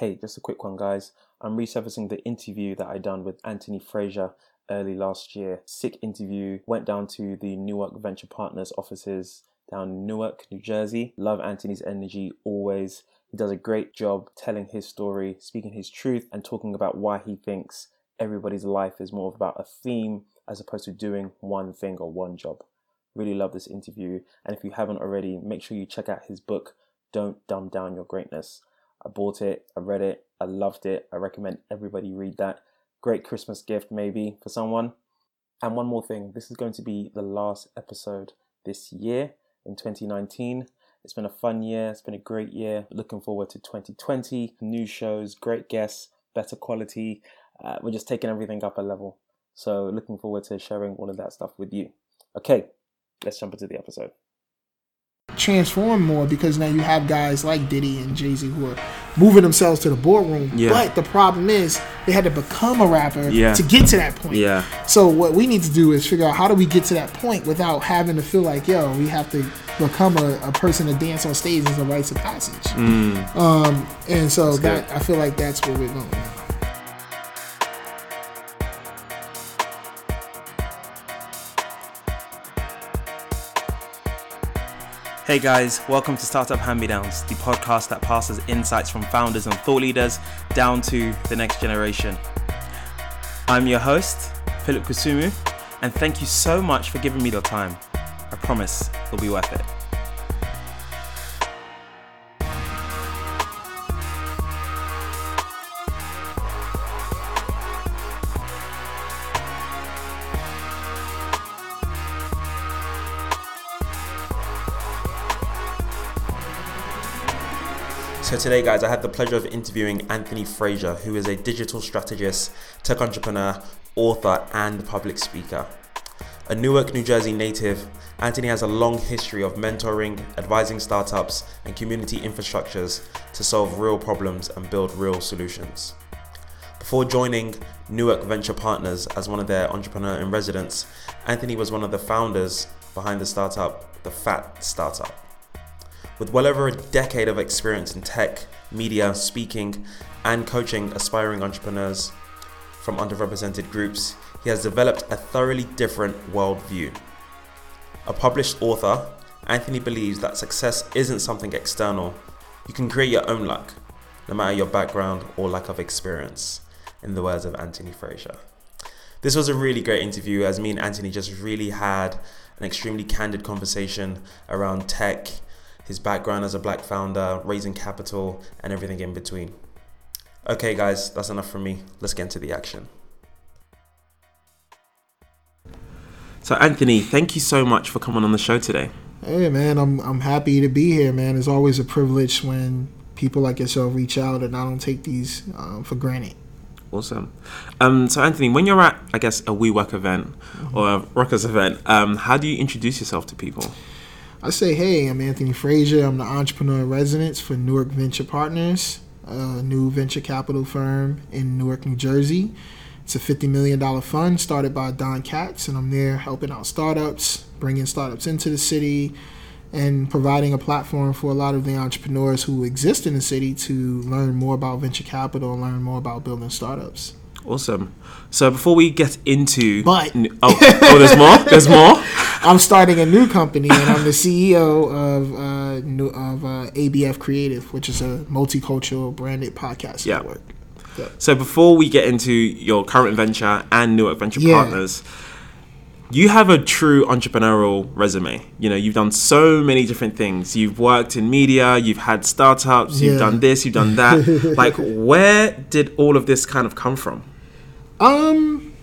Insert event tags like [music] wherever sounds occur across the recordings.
Hey, just a quick one, guys. I'm resurfacing the interview that I done with Anthony Frazier early last year. Sick interview. Went down to the Newark Venture Partners offices down in Newark, New Jersey. Love Anthony's energy always. He does a great job telling his story, speaking his truth, and talking about why he thinks everybody's life is more about a theme as opposed to doing one thing or one job. Really love this interview. And if you haven't already, make sure you check out his book, Don't Dumb Down Your Greatness. I bought it, I read it, I loved it. I recommend everybody read that. Great Christmas gift, maybe, for someone. And one more thing this is going to be the last episode this year in 2019. It's been a fun year, it's been a great year. Looking forward to 2020. New shows, great guests, better quality. Uh, we're just taking everything up a level. So, looking forward to sharing all of that stuff with you. Okay, let's jump into the episode transform more because now you have guys like Diddy and Jay Z who are moving themselves to the boardroom. Yeah. But the problem is they had to become a rapper yeah. to get to that point. Yeah. So what we need to do is figure out how do we get to that point without having to feel like, yo, we have to become a, a person to dance on stage as a rites of passage. Mm. Um, and so that's that good. I feel like that's where we're going. Hey guys, welcome to Startup Hand Me Downs, the podcast that passes insights from founders and thought leaders down to the next generation. I'm your host, Philip Kusumu, and thank you so much for giving me the time. I promise it'll be worth it. Today, guys, I had the pleasure of interviewing Anthony Frazier, who is a digital strategist, tech entrepreneur, author, and public speaker. A Newark, New Jersey native, Anthony has a long history of mentoring, advising startups, and community infrastructures to solve real problems and build real solutions. Before joining Newark Venture Partners as one of their entrepreneur in residence, Anthony was one of the founders behind the startup, the Fat Startup. With well over a decade of experience in tech, media, speaking, and coaching aspiring entrepreneurs from underrepresented groups, he has developed a thoroughly different worldview. A published author, Anthony believes that success isn't something external. You can create your own luck, no matter your background or lack of experience, in the words of Anthony Frazier. This was a really great interview as me and Anthony just really had an extremely candid conversation around tech his background as a black founder, raising capital, and everything in between. Okay, guys, that's enough from me. Let's get into the action. So, Anthony, thank you so much for coming on the show today. Hey, man, I'm I'm happy to be here, man. It's always a privilege when people like yourself reach out, and I don't take these um, for granted. Awesome. Um, so, Anthony, when you're at, I guess, a WeWork event mm-hmm. or a Rockers event, um, how do you introduce yourself to people? I say, hey, I'm Anthony Frazier. I'm the entrepreneur in residence for Newark Venture Partners, a new venture capital firm in Newark, New Jersey. It's a $50 million fund started by Don Katz, and I'm there helping out startups, bringing startups into the city, and providing a platform for a lot of the entrepreneurs who exist in the city to learn more about venture capital and learn more about building startups. Awesome. So before we get into, but oh, oh, there's more. There's [laughs] more. I'm starting a new company, and I'm the CEO of uh, new, of uh, ABF Creative, which is a multicultural branded podcast yeah. network. Yeah. So before we get into your current venture and Newark Venture yeah. Partners, you have a true entrepreneurial resume. You know, you've done so many different things. You've worked in media, you've had startups, you've done this, you've done that. [laughs] like, where did all of this kind of come from? Um,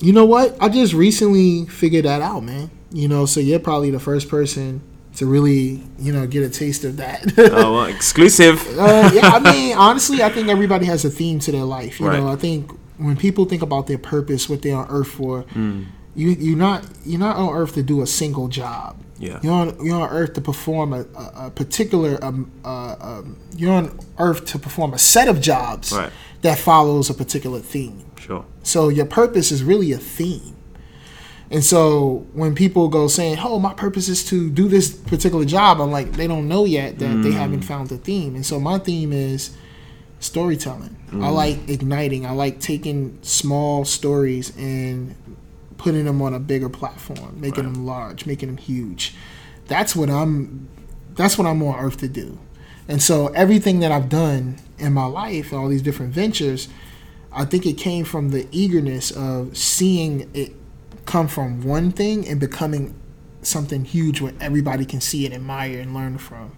you know what? I just recently figured that out, man. You know, so you're probably the first person to really, you know, get a taste of that. oh, well, [laughs] exclusive. uh, yeah, I mean, honestly, I think everybody has a theme to their life. You right. know, I think when people think about their purpose, what they're on Earth for, mm. you you're not you're not on Earth to do a single job. Yeah. You're on you're on Earth to perform a, a, a particular um, uh, um, you're on Earth to perform a set of jobs right. that follows a particular theme. Sure. So your purpose is really a theme. And so when people go saying, "Oh, my purpose is to do this particular job," I'm like, they don't know yet that mm. they haven't found the theme. And so my theme is storytelling. I like igniting. I like taking small stories and putting them on a bigger platform, making Right. them large, making them huge. That's what I'm. That's what I'm on earth to do. And so everything that I've done in my life, all these different ventures, I think it came from the eagerness of seeing it come from one thing and becoming something huge where everybody can see it, admire, and learn from.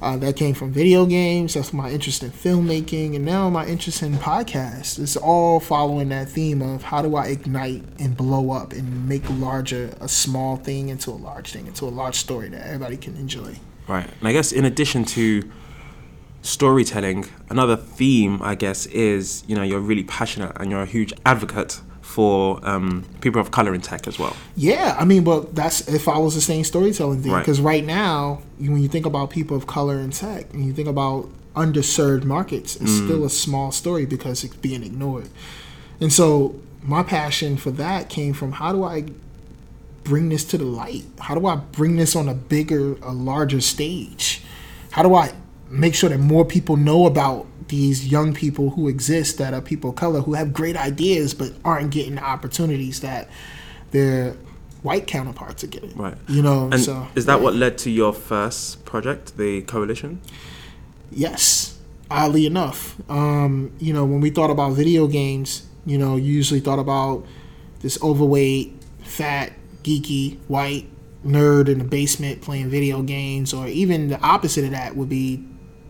Uh, that came from video games. That's my interest in filmmaking, and now my interest in podcasts. It's all following that theme of how do I ignite and blow up and make larger a small thing into a large thing, into a large story that everybody can enjoy. Right. And I guess in addition to storytelling, another theme, I guess, is you know you're really passionate and you're a huge advocate for um, people of color in tech as well. Yeah, I mean, well, that's it follows the same storytelling thing Right. because right now, when you think about people of color in tech, and you think about underserved markets, it's still a small story because it's being ignored. And so, my passion for that came from how do I bring this to the light? How do I bring this on a bigger, a larger stage? How do I make sure that more people know about these young people who exist that are people of color who have great ideas but aren't getting the opportunities that their white counterparts are getting? Right. You know, And so is that yeah. what led to your first project, the Koalition? Yes, oddly enough. Um, you know, when we thought about video games, you know, you usually thought about this overweight, fat, geeky, white nerd in the basement playing video games, or even the opposite of that would be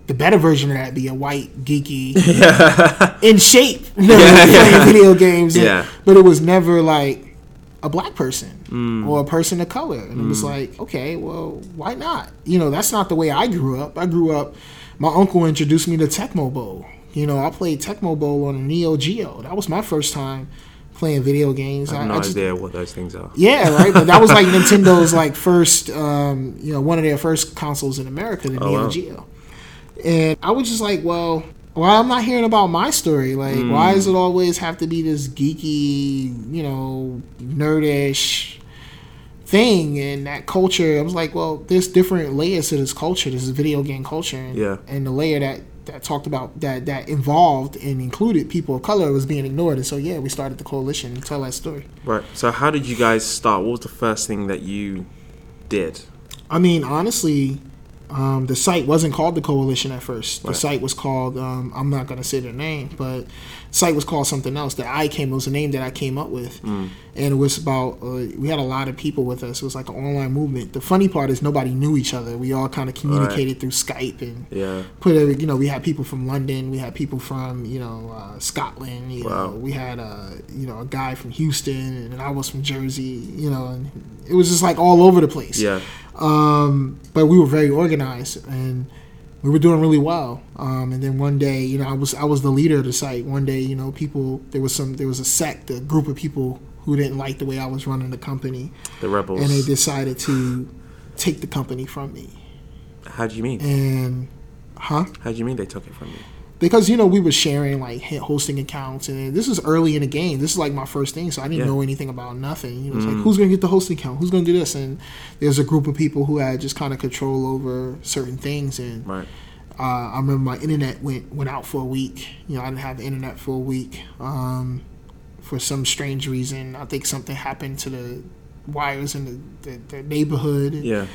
the better version of that be a white, geeky, [laughs] in shape [laughs] nerd [laughs] playing video games. And- Yeah. But it was never like a black person or a person of color. And it was like, okay, well, why not? You know, that's not the way I grew up. I grew up, my uncle introduced me to Tecmo Bowl. You know, I played Tecmo Bowl on Neo Geo. That was my first time playing video games. I have no idea what those things are. Yeah, right. But that was like Nintendo's like first, um, you know, one of their first consoles in America, the Oh, Neo wow. Geo. And I was just like, well, why I'm not hearing about my story? Like, mm. why does it always have to be this geeky, you know, nerdish thing and that culture? I was like, well, there's different layers to this culture. This is video game culture, and, Yeah. and the layer that that talked about that that involved and included people of color was being ignored. And so, yeah, we started the Koalition to tell that story. Right. So how did you guys start? What was the first thing that you did? I mean, honestly, um, the site wasn't called the Koalition at first. The Right. site was called um, I'm not gonna say their name, but site was called something else. That I came it was a name that I came up with, and it was about uh, we had a lot of people with us. It was like an online movement. The funny part is nobody knew each other. We all kind of communicated through Skype and Yeah. put every, you know we had people from London, we had people from you know uh, Scotland, you Wow. know we had uh, you know a guy from Houston, and I was from Jersey, you know, and it was just like all over the place. Yeah. Um, but we were very organized and we were doing really well. Um, and then one day, you know, I was I was the leader of the site. One day, you know, people there was some there was a sect, a group of people who didn't like the way I was running the company, The rebels. and they decided to take the company from me. How do you mean? And huh? How do you mean they took it from you? Because you know we were sharing like hosting accounts and this was early in the game this is like my first thing so i didn't Yeah. Mm. know anything about nothing you know it's like who's gonna get the hosting account who's gonna do this and there's a group of people who had just kind of control over certain things and Right. uh, i remember my internet went went out for a week you know i didn't have the internet for a week um, for some strange reason i think something happened to the wires in the, the, the neighborhood Yeah.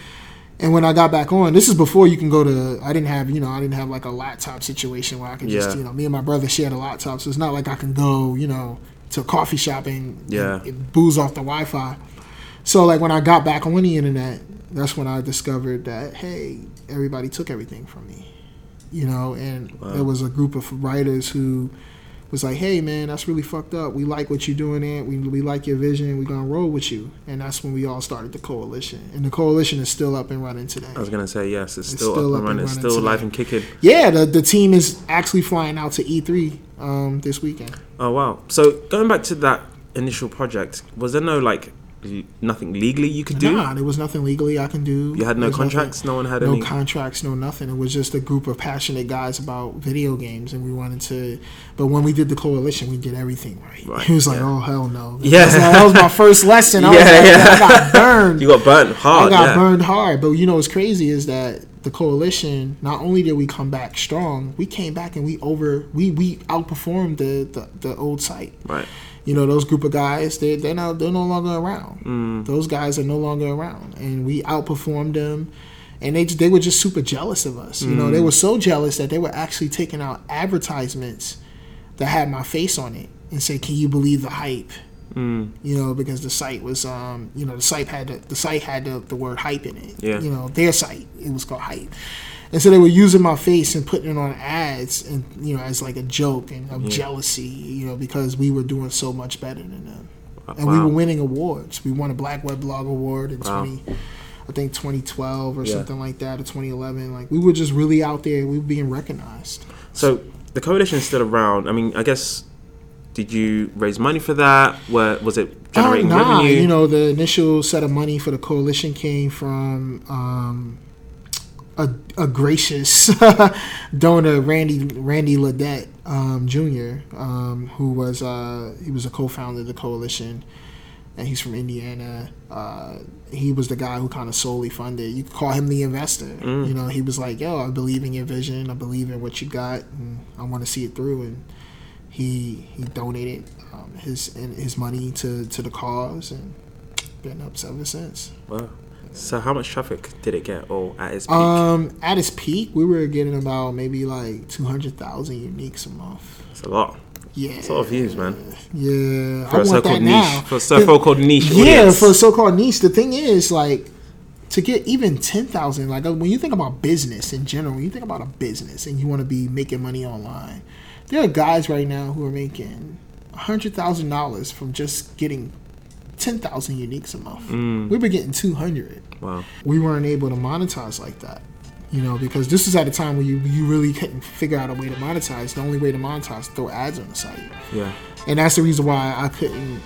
And when I got back on, this is before you can go to. I didn't have, you know, I didn't have like a laptop situation where I could just, Yeah. you know, me and my brother shared a laptop, so it's not like I can go, you know, to coffee shop and, Yeah. and, and booze off the Wi-Fi. So like when I got back on the internet, that's when I discovered that hey, everybody took everything from me, you know, and Wow. there was a group of writers who was like, hey man, that's really fucked up. We like what you're doing, it. We we like your vision. We're gonna roll with you, and that's when we all started the Koalition. And the Koalition is still up and running today. I was gonna say yes. It's, It's still, still up and and running. It's still today. alive and kicking. Yeah, the the team is actually flying out to E3 um, this weekend. Oh wow! So going back to that initial project, was there no like nothing legally you could do? Nah, there was nothing legally I can do. You had no There's nothing- contracts. No one had no any. contracts, no nothing. It was just a group of passionate guys about video games, and we wanted to. But when we did the Koalition, we did everything right. Right, [laughs] He was like, yeah. "Oh hell no!" Yeah. that was, that was my first lesson. I [laughs] was Yeah, like, yeah. I got [laughs] burned. you got burned hard. I got yeah. burned hard. But you know what's crazy is that the Koalition, not only did we come back strong, we came back and we over we we outperformed the the, the old site. Right. You know those group of guys, they they're not they're no longer around. Mm. Those guys are no longer around, and we outperformed them. And they they were just super jealous of us. You know, they were so jealous that they were actually taking out advertisements that had my face on it and say, "Can you believe the hype?" Mm. You know, because the site was, um, you know, the site had the, the site had the, the word hype in it. Yeah. You know, their site it was called hype, and so they were using my face and putting it on ads and you know as like a joke and of Yeah. jealousy. You know, because we were doing so much better than them and we were winning awards. We won a Black Web Blog Award in Wow. twenty, I think twenty twelve or Yeah. something like that, or twenty eleven. Like we were just really out there. We were being recognized. So the Koalition is still around. I mean, I guess did you raise money for that? Where was it generating Uh, nah, revenue? you know the initial set of money for the Koalition came from um, a, a gracious [laughs] donor, Randy Randy Ledette um, Jr., um, who was uh, he was a co-founder of the Koalition, and he's from Indiana. Uh, he was the guy who kind of solely funded. You could call him the investor. Mm. You know, he was like, "Yo, I believe in your vision. I believe in what you got, and I want to see it through." And he he donated um, his and his money to to the cause, and been up ever since. Wow. So how much traffic did it get, or at its peak? Um, at its peak, we were getting about maybe like two hundred thousand uniques a month. It's a lot. Yeah, It's a lot of views, man. Yeah, For I a so-called niche, for a so-called [laughs] niche Yeah, audience. for a so-called niche. The thing is, like, to get even ten thousand, like when you think about business in general, when you think about a business and you want to be making money online, there are guys right now who are making hundred thousand dollars from just getting ten thousand uniques a month. Mm. We were getting two hundred. Wow. We weren't able to monetize like that. You know, because this was at a time where you, you really couldn't figure out a way to monetize. The only way to monetize is throw ads on the site Yeah. and that's the reason why I couldn't,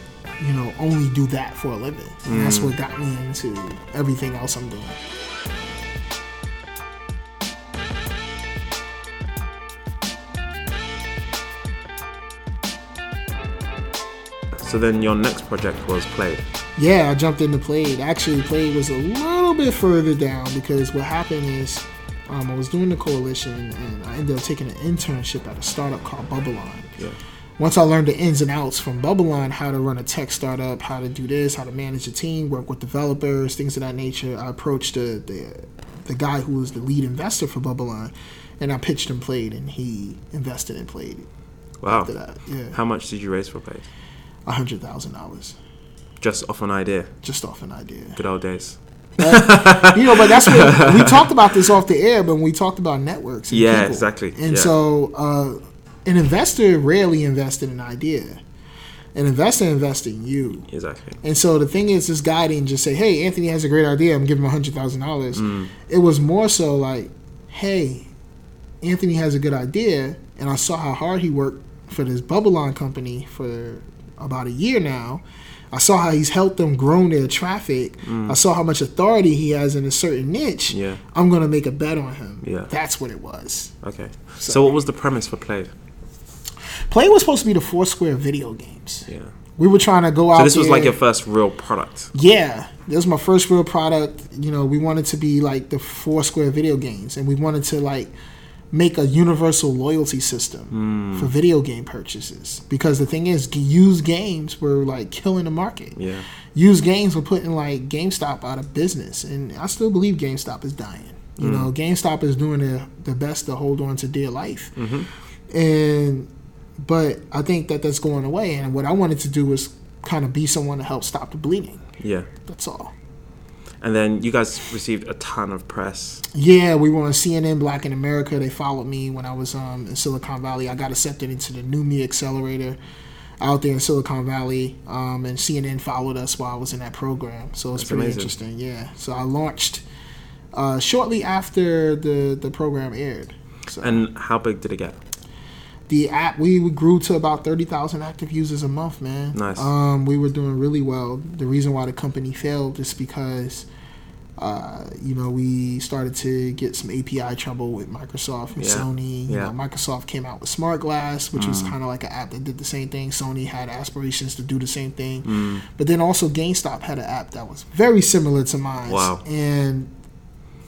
you know, only do that for a living. And that's Mm. what got me into everything else I'm doing. So then your next project was Played. Yeah, I jumped into Played. Actually, Played was a little bit further down because what happened is um, I was doing the coalition and I ended up taking an internship at a startup called Bubbleline. Yeah. Once I learned the ins and outs from Bubbleline, how to run a tech startup, how to do this, how to manage a team, work with developers, things of that nature, I approached the the, the guy who was the lead investor for Bubbleline, and I pitched him Played, and he invested in Played. Wow. After that, yeah, How much did you raise for Played? A hundred thousand dollars Just off an idea. just off an idea. Good old days. you know, but that's what [laughs] we talked about this off the air when we talked about networks. And Yeah, people. exactly. And Yeah. so, uh, an investor rarely invests in an idea. An investor invests in you. Exactly. And so the thing is, this guy didn't just say, "Hey, Anthony has a great idea. I'm giving him hundred thousand dollars." Mm. It was more so like, "Hey, Anthony has a good idea," and I saw how hard he worked for this Bubbleline company for about a year now. I saw how he's helped them grow their traffic. I saw how much authority he has in a certain niche. Mm. Yeah. I'm gonna make a bet on him. Yeah. That's what it was. Okay. So, So- what was the premise for Play? Play was supposed to be the Foursquare video games. Yeah. We were trying to go out. So this was like your first real product. Yeah, this was my first real product. You know, we wanted to be like the Foursquare video games, and we wanted to like make a universal loyalty system hmm. for video game purchases. Because the thing is, used games were like killing the market. Yeah. Used games were putting like GameStop out of business, and I still believe GameStop is dying. You hmm. know, GameStop is doing the, the best to hold on to dear life, mm-hmm. and but I think that that's going away. And what I wanted to do was kind of be someone to help stop the bleeding. Yeah. That's all. And then you guys received a ton of press. Yeah, we were on CNN Black in America. They followed me when I was um, in Silicon Valley. I got accepted into the NewMe Accelerator out there in Silicon Valley, um, and CNN followed us while I was in that program. So it's pretty amazing. interesting. Yeah. So I launched uh, shortly after the the program aired. So And how big did it get? The app we grew to about 30,000 active users a month, man. Nice. Um, we were doing really well. The reason why the company failed is because uh, you know, we started to get some API trouble with Microsoft and Yeah. Sony. You Yeah. Mm. know, Microsoft came out with SmartGlass, which was kind of like an app that did the same thing. Sony had aspirations to do the same thing. Mm. But then also GameStop had an app that was very similar to mine. Wow. And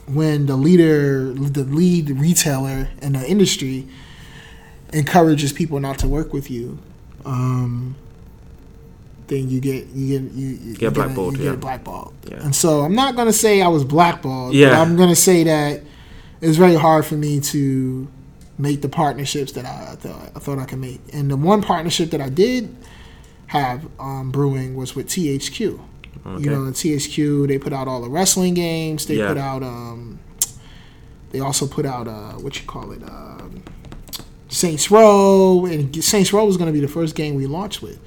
when the leader, the lead retailer in the industry, encourages people not to work with you, um, then you get you get you, you Get blackballed, You yeah. get blackballed. Yeah. And so I'm not gonna say I was blackballed. but Yeah. I'm gonna say that it's very hard for me to make the partnerships that I, I thought I thought I could make. And the one partnership that I did have um, brewing was with THQ. Okay. You know, THQ they put out all the wrestling games. They Yeah. put out um, they also put out uh, what you call it um, Saints Row, and Saints Row was going to be the first game we launched with.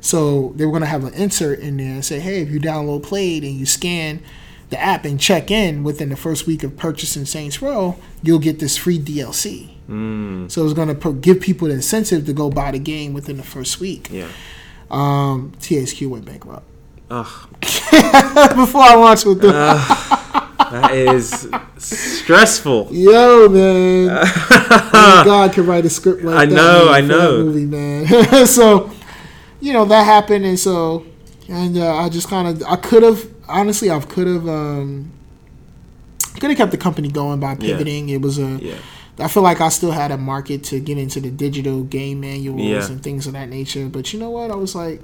So they were going to have an insert in there and say, hey, if you download Played and you scan the app and check in within the first week of purchasing Saints Row, you'll get this free DLC. Mm, So it was going to give people the incentive to go buy the game within the first week. yeah. Um, THQ went bankrupt Ugh, [laughs] before I launched with them. That is stressful. Yo, man. [laughs] God can write a script like that. I that. know, I for know. Movie, man. [laughs] so, you know, that happened, and so, and uh, I just kind of, I could have, honestly, I could have, um, could have kept the company going by pivoting. It was a, Yeah. I feel like I still had a market to get into the digital game manuals Yeah. and things of that nature. But you know what? I was like,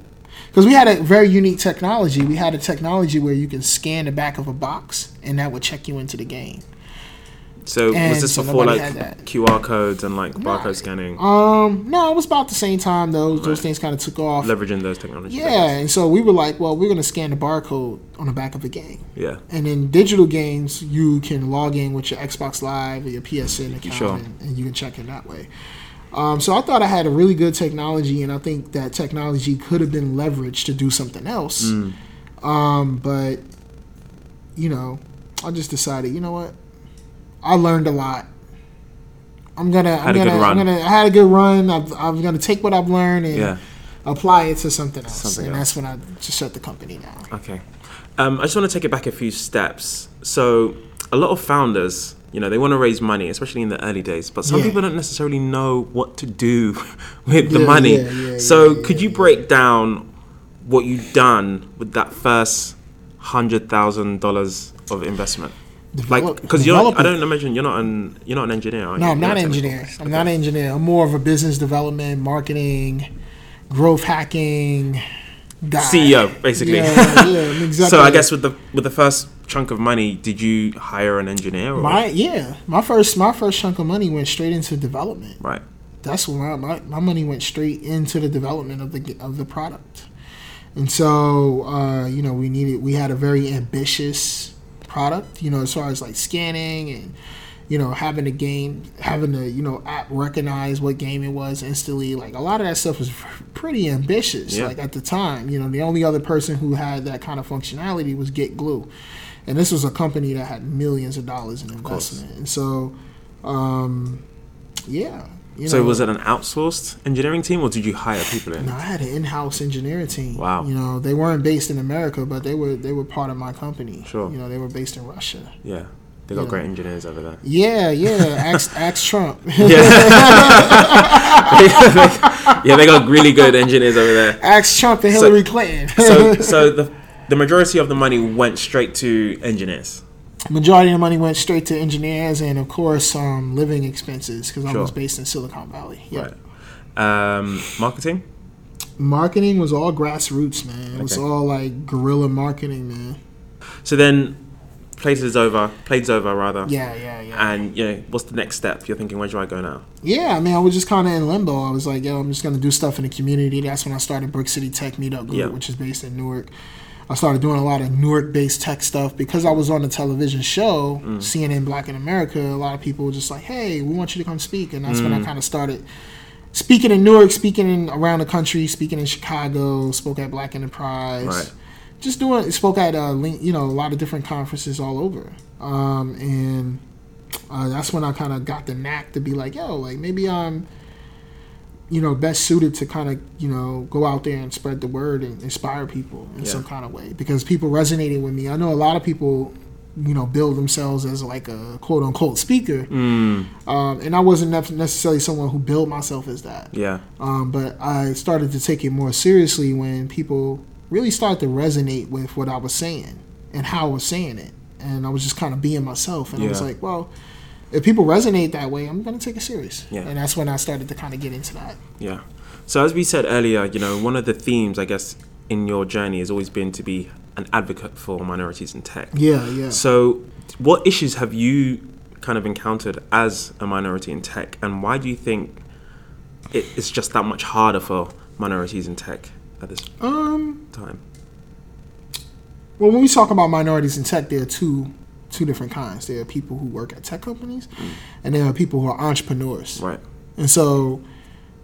because we had a very unique technology. We had a technology where you can scan the back of a box, and that would check you into the game. So And was this so before like. QR codes and like Nah. barcode scanning, Um, no, it was about the same time. Those those things kind of took off. leveraging those technologies? Yeah, and so we were like, well, we're gonna scan the barcode on the back of the game. Yeah. And in digital games, you can log in with your Xbox Live or your PSN account, Sure. and, and you can check in that way. Um, so I thought I had a really good technology, and I think that technology could have been leveraged to do something else. Mm. Um, but you know, I just decided, you know what? I learned a lot. I'm gonna, Had I'm gonna. I'm gonna. I had a good run. I've, I'm gonna take what I've learned and Yeah. apply it to something else, Something and else. that's when I just shut the company down. Okay. Um, I just want to take it back a few steps. So, a lot of founders, you know, they want to raise money, especially in the early days, but some Yeah. people don't necessarily know what to do [laughs] with the Yeah, money. yeah, so, could you break down what you've done with that first hundred thousand dollars of investment? Like, because you're, I don't imagine you're not an you're not an engineer. Are No, you? I'm not an engineer. I'm not an engineer. I'm more of a business development, marketing, growth hacking guy. CEO, basically. [laughs] Exactly. So I guess with the with the first chunk of money, did you hire an engineer? Or? my yeah, my first my first chunk of money went straight into development. right. That's where my, my, my money went straight into the development of the of the product. And so uh, you know we needed we had a very ambitious product. You know as far as like scanning and you know having the game having the you know app recognize what game it was instantly. Like a lot of that stuff was [laughs] pretty ambitious. Yeah. Like at the time, you know the only other person who had that kind of functionality was GetGlue. And this was a company that had millions of dollars in investment. And so, um, yeah. You So know, was it an outsourced engineering team, or did you hire people in? No, I had an in-house engineering team. Wow. You know, they weren't based in America, but they were they were part of my company. Sure. You know, they were based in Russia. Yeah, they got Yeah. great engineers over there. Yeah, yeah. [laughs] ask, ask Trump. [laughs] yeah, [laughs] yeah, they got really good engineers over there. ask Trump and So- Hillary Clinton. So, so the the majority of the money went straight to engineers. Majority of the money went straight to engineers and, of course, um, living expenses because I Sure. was based in Silicon Valley. Yeah. Right. Um, marketing. Marketing was all grassroots, man. It was all like guerrilla marketing, man. So then, place is over. Plays over rather. Yeah, yeah, yeah. And you know, what's the next step? You're thinking, where do I go now? Yeah, I mean, I was just kind of in limbo. I was like, yo, I'm just going to do stuff in the community. That's when I started Brick City Tech Meetup Group, Yeah. which is based in Newark. I started doing a lot of Newark based tech stuff because I was on the television show, Mm. CNN Black in America. A lot of people were just like, hey, we want you to come speak. And that's when I Mm. kind of started speaking in Newark, speaking in, around the country, speaking in Chicago, spoke at Black Enterprise. Right. Just doing, spoke at, uh, link, you know, a lot of different conferences all over. Um, and uh, that's when I kind of got the knack to be like, yo, like maybe I'm, you know, best suited to kind of, you know, go out there and spread the word and inspire people in Yeah. some kind of way because people resonating with me. I know a lot of people, you know, build themselves as like a quote unquote speaker, Mm, um, and I wasn't necessarily someone who built myself as that. yeah. Um, but I started to take it more seriously when people really started to resonate with what I was saying and how I was saying it. and I was just kind of being myself. And I was like, well, if people resonate that way, I'm gonna take it serious. Yeah. And that's when I started to kind of get into that. Yeah. So as we said earlier, you know, one of the themes, I guess, in your journey has always been to be an advocate for minorities in tech. Yeah, yeah. So, what issues have you kind of encountered as a minority in tech, and why do you think it's just that much harder for minorities in tech at this Um, time? well, when we talk about minorities in tech, there are two two different kinds. There are people who work at tech companies, and there are people who are entrepreneurs. Right. And so,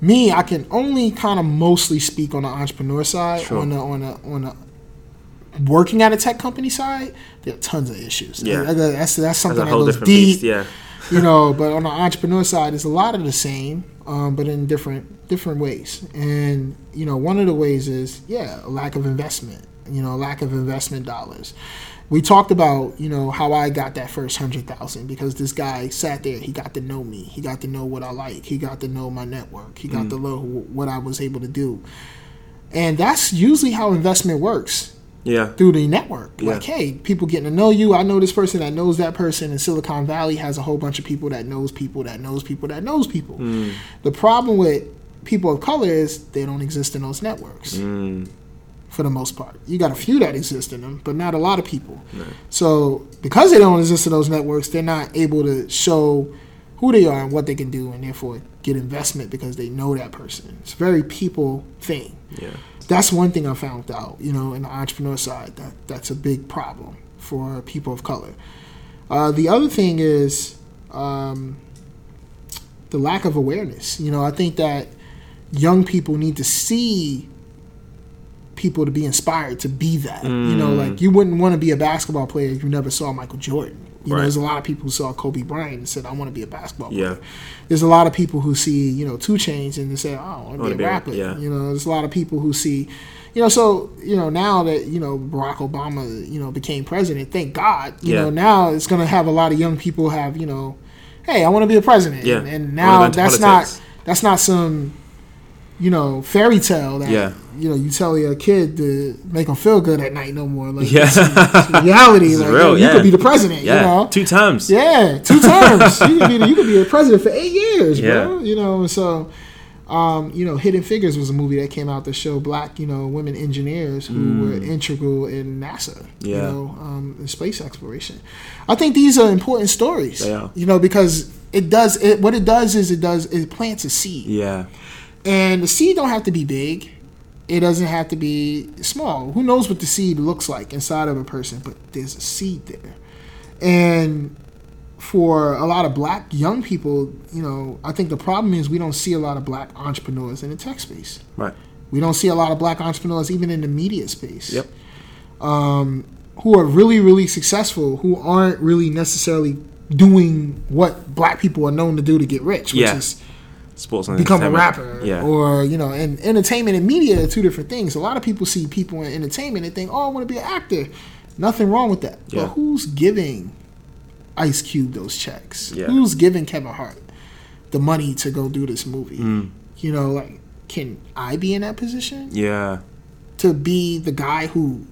me, I can only kind of mostly speak on the entrepreneur side. Sure. On the on the on the working at a tech company side, there are tons of issues. Yeah. That- that's that's That's something a that goes deep. beast. Yeah. you [laughs] know but on the entrepreneur side it's a lot of the same um, but in different different ways and you know one of the ways is yeah a lack of investment you know lack of investment dollars we talked about you know how i got that first hundred thousand because this guy sat there he got to know me he got to know what i like he got to know my network he got to know what i was able to do and that's usually how investment works Yeah. through the network. Yeah. Like, hey, people getting to know you. I know this person that knows that person, and Silicon Valley has a whole bunch of people that knows people that knows people that knows people. Mm. The problem with people of color is they don't exist in those networks Mm. For the most part. You got a few that exist in them, but not a lot of people. So because they don't exist in those networks, they're not able to show who they are and what they can do, and therefore get investment because they know that person. It's a very people thing Yeah. that's one thing I found out, you know, in the entrepreneur side, that that's a big problem for people of color. Uh, the other thing is um, the lack of awareness. You know, I think that young people need to see people to be inspired to be that. You know, Mm. like you wouldn't want to be a basketball player if you never saw Michael Jordan. You know, there's a lot of people who saw Kobe Bryant and said, "I want to be a basketball Yeah. player." There's a lot of people who see, you know, 2 Chainz and they say, "Oh, I want to be be a a- rapper." yeah. You know, there's a lot of people who see, you know, so you know now that you know Barack Obama, you know, became president. Thank God. You Yeah. know, now it's going to have a lot of young people have, you know, hey, I want to be a president. Yeah. And, and now that's politics. not that's not some, you know, fairy tale that Yeah. You know you tell your kid to make them feel good at night no more. Like Yeah. it's, [laughs] it's reality. Like real, you yeah. could be the president. Yeah. You know. Two terms. Yeah, two terms. [laughs] you could be the, you could be a president for eight years, Yeah. bro. You know, so um, you know, Hidden Figures was a movie that came out to show black, you know, women engineers who were integral in NASA. You Mm. Know, um, in space exploration. I think these are important stories. Are. You know, because it does it. What it does is it does it plants a seed, Yeah. and the seed don't have to be big. It doesn't have to be small. Who knows what the seed looks like inside of a person, but there's a seed there. And for a lot of black young people, you know, I think the problem is we don't see a lot of black entrepreneurs in the tech space. Right. We don't see a lot of black entrepreneurs even in the media space. Yep. Um, who are really, really successful, who aren't really necessarily doing what black people are known to do to get rich, which Yeah. is Sports and become a rapper Yeah. or you know and entertainment and media are two different things a lot of people see people in entertainment and think oh i want to be an actor nothing wrong with that Yeah. but who's giving ice cube those checks Yeah. who's giving kevin hart the money to go do this movie Mm. you know like can i be in that position yeah. to be the guy who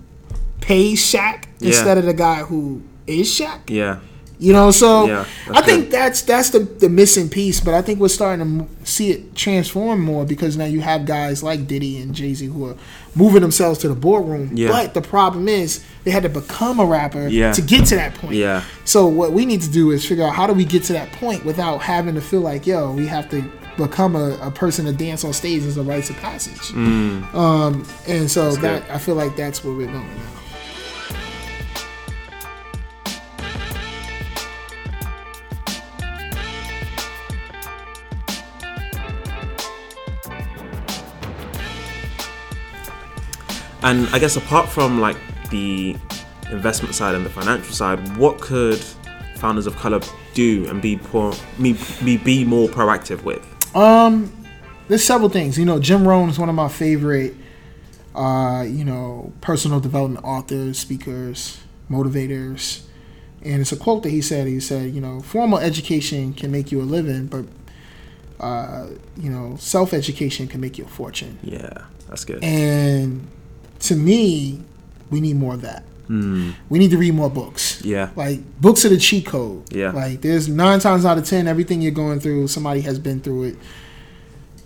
pays Shaq instead of the guy who is Shaq Yeah. You know, so Yeah, I think good. that's that's the, the missing piece. But I think we're starting to see it transform more because now you have guys like Diddy and Jay Z who are moving themselves to the boardroom. Yeah. But the problem is they had to become a rapper Yeah. to get to that point. Yeah. So what we need to do is figure out how do we get to that point without having to feel like yo we have to become a, a person to dance on stage as a rites of passage. Um, and so Mm. That's that good. I feel like that's where we're going now. And I guess apart from like the investment side and the financial side, what could founders of color do and be poor, be, be, be more proactive with? Um, there's several things. You know, Jim Rohn is one of my favorite, uh, you know, personal development authors, speakers, motivators. And it's a quote that he said. He said, you know, formal education can make you a living, but, uh, you know, self education can make you a fortune. Yeah, that's good. And to me, we need more of that. Hmm. We need to read more books. Yeah. Like books are the cheat code. Yeah. Like there's nine times out of ten, everything you're going through, somebody has been through it.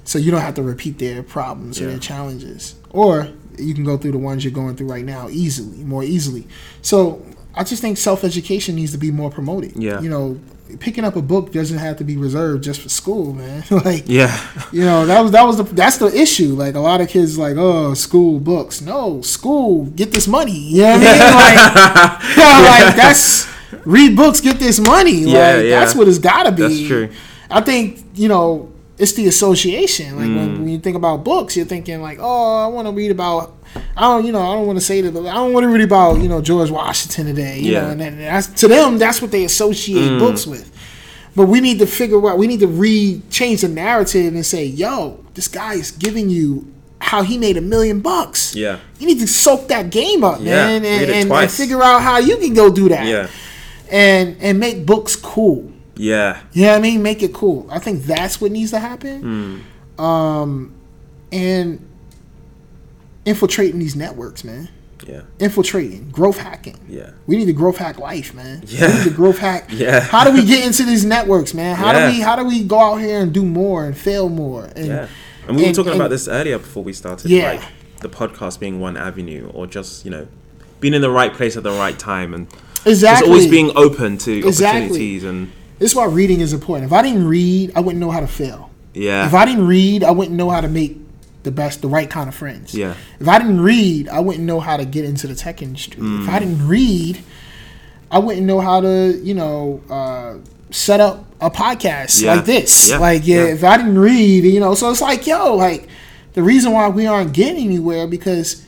So you don't have to repeat their problems or their challenges. Or you can go through the ones you're going through right now easily, more easily. So I just think self education needs to be more promoted. Yeah. You know, picking up a book doesn't have to be reserved just for school, man. [laughs] like Yeah. you know, that was that was the that's the issue. Like a lot of kids like, oh, school books. No, school, get this money. You know what I mean? Like, [laughs] [laughs] like that's read books, get this money. Like Yeah, yeah. that's what it's gotta be. That's true. I think, you know, it's the association. Like Mm. when, when you think about books, you're thinking like, oh, I want to read about I don't, you know, I don't want to say that, but I don't want to read about, you know, George Washington today. You Yeah. know, and that's, to them, that's what they associate Mm. books with. But we need to figure out, we need to re change the narrative and say, yo, this guy is giving you how he made a million bucks. Yeah. You need to soak that game up, Yeah, man, and, and, and figure out how you can go do that. Yeah. And and make books cool. Yeah. You know I mean? Make it cool. I think that's what needs to happen. Hmm. Um, and infiltrating these networks, man. Yeah. Infiltrating, growth hacking. Yeah. We need to growth hack life, man. Yeah. We need to growth hack. [laughs] Yeah. How do we get into these networks, man? How Yeah. do we how do we go out here and do more and fail more? And Yeah. And we were talking and- about this earlier before we started. Yeah. Like the podcast being one avenue or just, you know, being in the right place at the right time and Exactly. just always being open to Exactly. opportunities and This is why reading is important. If I didn't read, I wouldn't know how to fail. yeah. If I didn't read, I wouldn't know how to make the best, the right kind of friends. Yeah. If I didn't read, I wouldn't know how to get into the tech industry. If I Mm. didn't read, I wouldn't know how to, you know, uh, set up a podcast Yeah. like this. Yeah. Like, yeah, Yeah. if I didn't read, you know, so it's like, yo, like the reason why we aren't getting anywhere because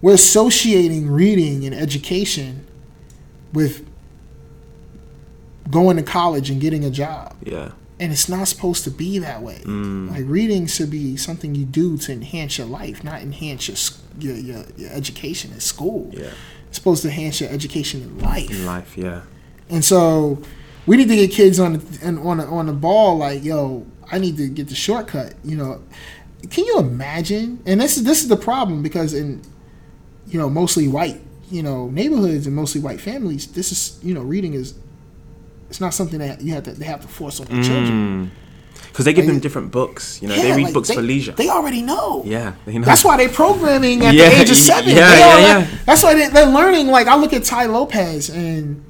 we're associating reading and education with going to college and getting a job yeah. And it's not supposed to be that way. Mm. Like reading should be something you do to enhance your life, not enhance your your, your, your education at school. Yeah. It's supposed to enhance your education in life. In life, yeah. And so we need to get kids on the, on the, on the ball. Like, yo, I need to get the shortcut. You know, can you imagine? And this is this is the problem because in you know mostly white you know neighborhoods and mostly white families, this is you know reading is it's not something that you have to they have to force on their children. Mm. Because they give them different books. You know, Yeah, they read like, books they- for leisure. They already know. yeah. They know. That's why they're programming at Yeah, the age of seven. yeah, They yeah, are- yeah. That's why they, they're learning. Like I look at Tai Lopez, and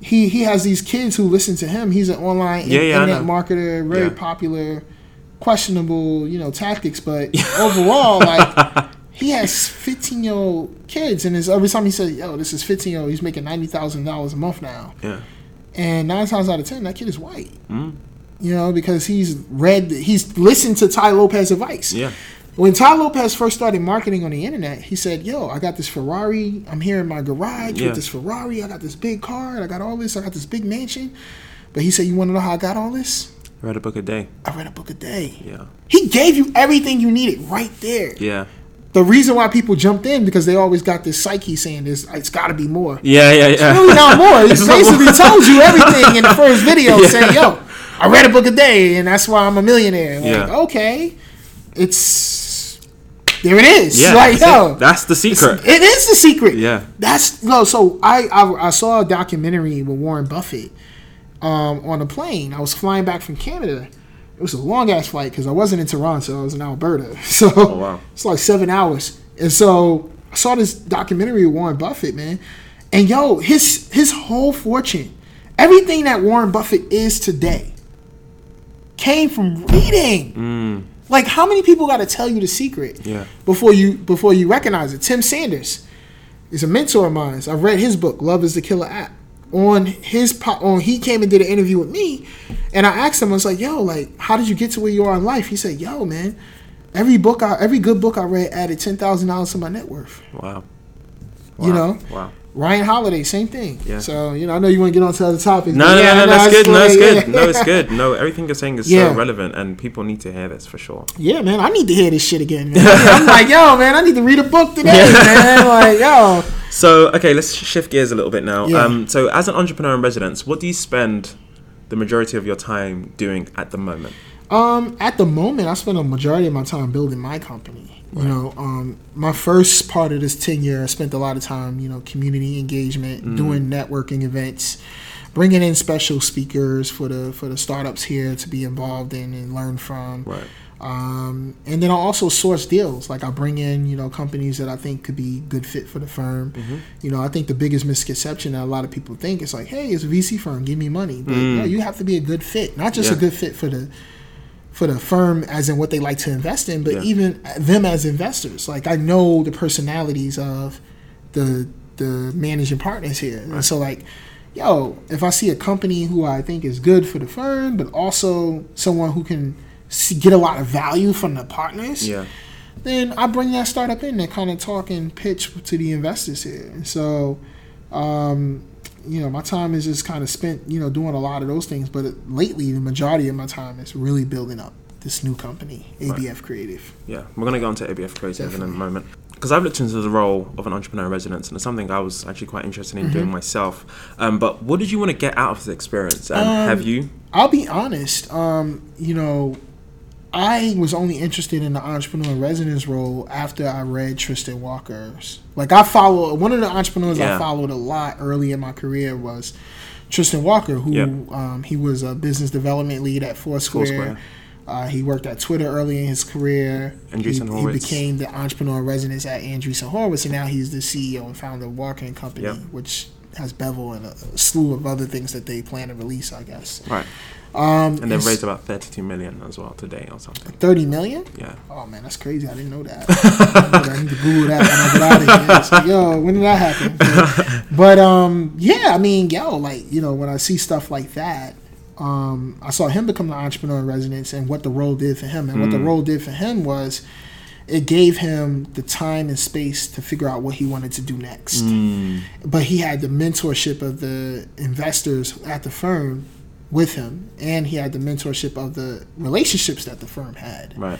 he he has these kids who listen to him. He's an online Yeah, internet marketer, very popular, questionable, you know, tactics. But [laughs] overall, like he has fifteen year old kids, and his, every time he says, "Yo, this is fifteen year old," he's making ninety thousand dollars a month now. Yeah. And nine times out of ten, that kid is white. Mm. You know, because he's read, he's listened to Tai Lopez advice. Yeah. When Tai Lopez first started marketing on the internet, he said, "Yo, I got this Ferrari. I'm here in my garage Yeah. with this Ferrari. I got this big car. I got all this. I got this big mansion." But he said, "You want to know how I got all this? Read a book a day. I read a book a day." Yeah. He gave you everything you needed right there. Yeah. The reason why people jumped in because they always got this psyche saying this. It's got to be more. Yeah, yeah, yeah. It's really not more. [laughs] He basically more. told you everything in the first [laughs] video, Yeah. saying, "Yo, I read a book a day, and that's why I'm a millionaire." Like, Yeah. okay, it's there. It is. Yeah. like that's, yo, it. that's the secret. it is the secret. Yeah. That's no. So I, I I saw a documentary with Warren Buffett um, on a plane. I was flying back from Canada. It was a long ass flight because I wasn't in Toronto. I was in Alberta. [laughs] So Oh, wow. it's like seven hours. And so I saw this documentary with Warren Buffett, man. And yo, his his whole fortune, everything that Warren Buffett is today, came from reading. Like how many people got to tell you the secret Mm. Yeah. before you before you recognize it? Tim Sanders is a mentor of mine. I've read his book, Love Is the Killer App. On his po- on he came and did an interview with me, and I asked him, I was like, "Yo, like, how did you get to where you are in life?" He said, "Yo, man, every book I every good book I read added ten thousand dollars to my net worth." Wow. You know? Wow. Ryan Holiday, same thing. Yeah. So you know, I know you want to get on to other topics. No, no, yeah, no, no, that's good. No, it's good. No, it's good. No, everything you're saying is Yeah. so relevant, and people need to hear this for sure. Yeah, man, I need to hear this shit again. Man. I'm [laughs] like, yo, man, I need to read a book today, man. Like, yo, [laughs] So, okay, let's shift gears a little bit now. Yeah. Um, so, as an entrepreneur in residence, what do you spend the majority of your time doing at the moment? Um, at the moment, I spend a majority of my time building my company. You know, um, my first part of this tenure, I spent a lot of time, you know, community engagement, Mm. doing networking events, bringing in special speakers for the for the startups here to be involved in and learn from. Right. Um, and then I also source deals. Like I bring in, you know, companies that I think could be good fit for the firm. Mm-hmm. You know, I think the biggest misconception that a lot of people think is like, hey, it's a VC firm, give me money. But Mm. no, you have to be a good fit, not just a good fit for the for the firm as in what they like to invest in, but Yeah. even them as investors. Like I know the personalities of the the managing partners here, and so like. Yo, if I see a company who I think is good for the firm, but also someone who can see, get a lot of value from the partners, Yeah. then I bring that startup in and kind of talk and pitch to the investors here. And so, um, you know, my time is just kind of spent, you know, doing a lot of those things. But lately, the majority of my time is really building up this new company, ABF Creative. Yeah, we're going to go on to ABF Creative in a moment. Because I've looked into the role of an entrepreneur in residence, and it's something I was actually quite interested in doing Mm-hmm. myself. Um, but what did you want to get out of the experience? And Um, have you? I'll be honest. Um, you know, I was only interested in the entrepreneur in residence role after I read Tristan Walker's. Like I follow one of the entrepreneurs Yeah. I followed a lot early in my career was Tristan Walker, who Yep. um, he was a business development lead at Foursquare. Foursquare. Uh, he worked at Twitter early in his career. Andreessen he, he became the entrepreneur in residence at Andreessen Horowitz, and now he's the CEO and founder of Walker and Company, Yep. which has Bevel and a slew of other things that they plan to release, I guess. Right. Um, And they've raised about 32 million as well today or something. 30 million? Yeah. Oh man, that's crazy. I didn't know that. I need to Google that when I get out of here. It's like, yo, when did that happen? But, [laughs] but, um, yeah, I mean, yo, like you know, when I see stuff like that, um, I saw him become the entrepreneur in residence and what the role did for him. And what the Mm. role did for him was it gave him the time and space to figure out what he wanted to do next. Mm. But he had the mentorship of the investors at the firm with him, and he had the mentorship of the relationships that the firm had Right.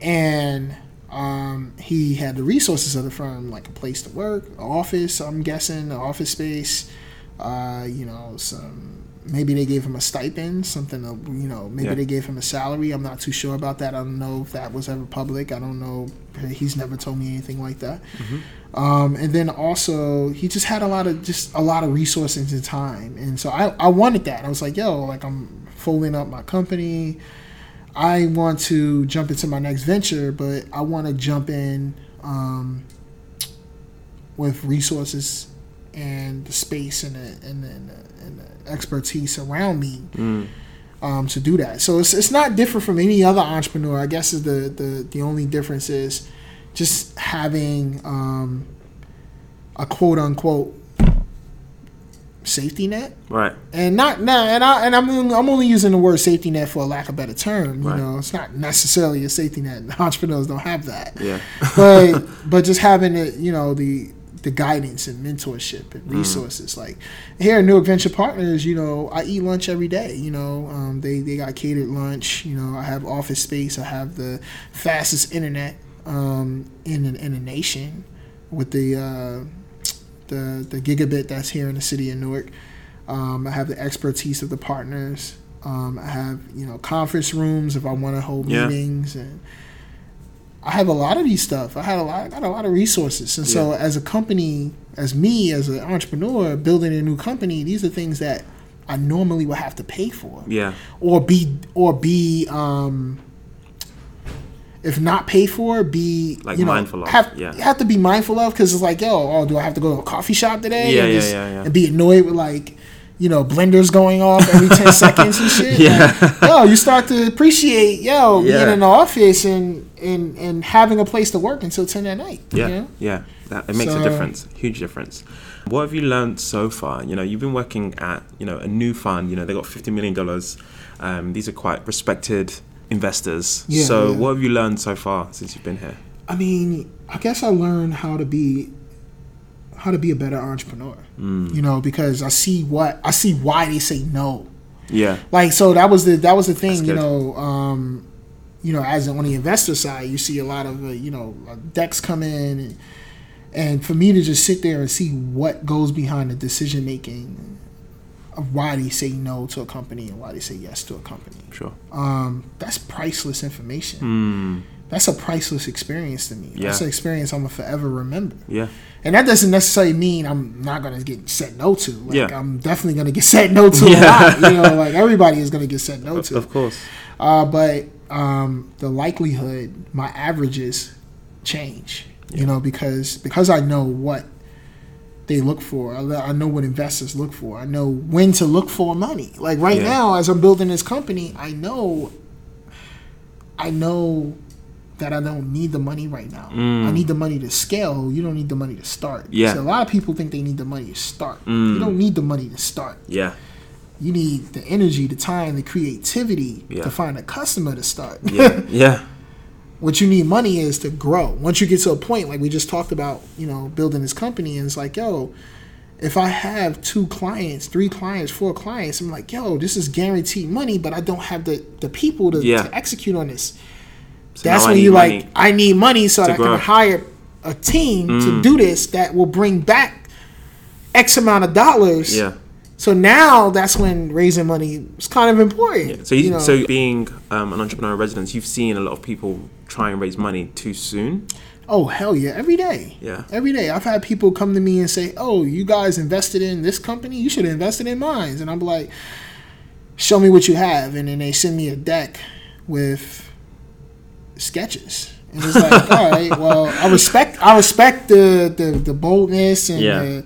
and um, he had the resources of the firm, like a place to work, an office. I'm guessing, an office space. Uh, you know, some maybe they gave him a stipend, something. Of, you know, maybe Yeah. they gave him a salary. I'm not too sure about that. I don't know if that was ever public. I don't know. He's never told me anything like that. Um, and then also, he just had a lot of just a lot of resources and time, and so I I wanted that. I was like, yo, like I'm folding up my company. I want to jump into my next venture, but I want to jump in um, with resources and the space and the, and, the, and, the, and the expertise around me Mm. um, to do that. So it's, it's not different from any other entrepreneur. I guess is the, the, the only difference is just having um, a quote unquote safety net Right. and not now and I and I'm I'm only using the word safety net for a lack of better term. You Right. know, it's not necessarily a safety net. [laughs] Entrepreneurs don't have that, Yeah. but [laughs] but just having it, you know, the the guidance and mentorship and Mm. resources. Like here at Newark Venture Partners, you know, I eat lunch every day. You know, um, they they got catered lunch. You know, I have office space. I have the fastest internet um, in the, in the nation with the uh, the the gigabit that's here in the city of Newark. Um, I have the expertise of the partners. Um, I have you know conference rooms if I want to hold Yeah. meetings, and I have a lot of these stuff. I had a lot, I got a lot of resources, and so as a company, as me as an entrepreneur building a new company, these are things that I normally would have to pay for Yeah. or be or be um if not pay for be Like you know mindful of, have yeah. have to be mindful of because it's like yo oh do I have to go to a coffee shop today Yeah, and, yeah, just- yeah, yeah. and be annoyed with like you know blenders going off every 10 [laughs] seconds and shit Yeah. Like, yo you start to appreciate yo Yeah. being in the office and and and having a place to work until 10 at night Yeah, you know? yeah, that, it makes a difference, huge difference. What have you learned so far? You know, you've been working at you know a new fund. You know, they got fifty million dollars. Um, these are quite respected investors. Yeah, so, yeah. what have you learned so far since you've been here? I mean, I guess I learned how to be how to be a better entrepreneur. Mm. You know, because I see what I see why they say no. Yeah, Like so that was the that was the thing, you know, um you know, as on the investor side, you see a lot of uh, you know decks come in, and, and for me to just sit there and see what goes behind the decision making of why they say no to a company and why they say yes to a company. Sure. Um, that's priceless information. Mm. That's a priceless experience to me. That's an experience I'm gonna forever remember. Yeah. And that doesn't necessarily mean I'm not gonna get said no to. Like Yeah. I'm definitely gonna get [laughs] said no to a Yeah. lot. You know, like everybody is gonna get said no to. of course. Uh, but um, the likelihood, my averages change. You know, because because I know what they look for. I, I know what investors look for. I know when to look for money. Like right Yeah. now, as I'm building this company, I know. I know that I don't need the money right now. Mm. I need the money to scale. You don't need the money to start. Yeah. So a lot of people think they need the money to start. Mm. You don't need the money to start. Yeah. You need the energy, the time, the creativity Yeah. to find a customer to start. Yeah. [laughs] yeah. what you need money is to grow. Once you get to a point, like we just talked about, you know, building this company, and it's like, yo, if I have two clients, three clients, four clients, I'm like, yo, this is guaranteed money, but I don't have the the people to, Yeah. to execute on this. So That's when you like, I need money so that I grow. can hire a team to Mm. do this that will bring back X amount of dollars. Yeah. So now that's when raising money is kind of important. Yeah. So, you, know? so being um, an entrepreneur in residence, you've seen a lot of people try and raise money too soon. Oh hell yeah! Every day. Yeah. Every day. I've had people come to me and say, "Oh, you guys invested in this company. You should have invested in mine." And I'm like, "Show me what you have." And then they send me a deck with sketches. And it's like, [laughs] all right, well, I respect, I respect the the, the boldness and Yeah. the,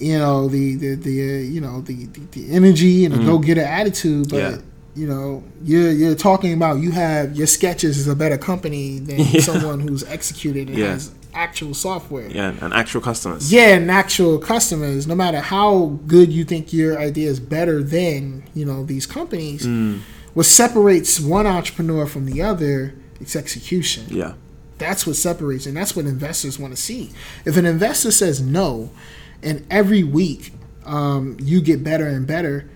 you know, the the the uh, you know the, the the energy and the Mhm. go getter attitude, but. Yeah. You know, you're you're talking about you have your sketches is a better company than [laughs] Yeah. someone who's executed and Yeah. has actual software. Yeah. And actual customers. Yeah, and actual customers. No matter how good you think your idea is better than you know these companies, Mm. what separates one entrepreneur from the other is execution. Yeah. That's what separates, and that's what investors want to see. If an investor says no, and every week um, you get better and better,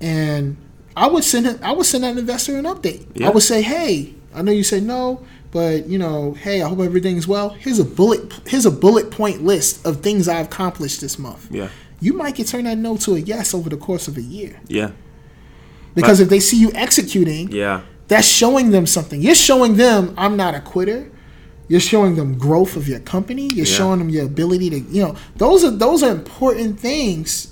and I would send I would send that investor an update. Yeah. I would say, hey, I know you say no, but you know, hey, I hope everything's well. Here's a bullet, here's a bullet point list of things I've accomplished this month. Yeah. You might get turned that no to a yes over the course of a year Yeah. because if they see you executing, Yeah. that's showing them something. You're showing them I'm not a quitter. You're showing them growth of your company. You're Yeah. showing them your ability to, you know, those are those are important things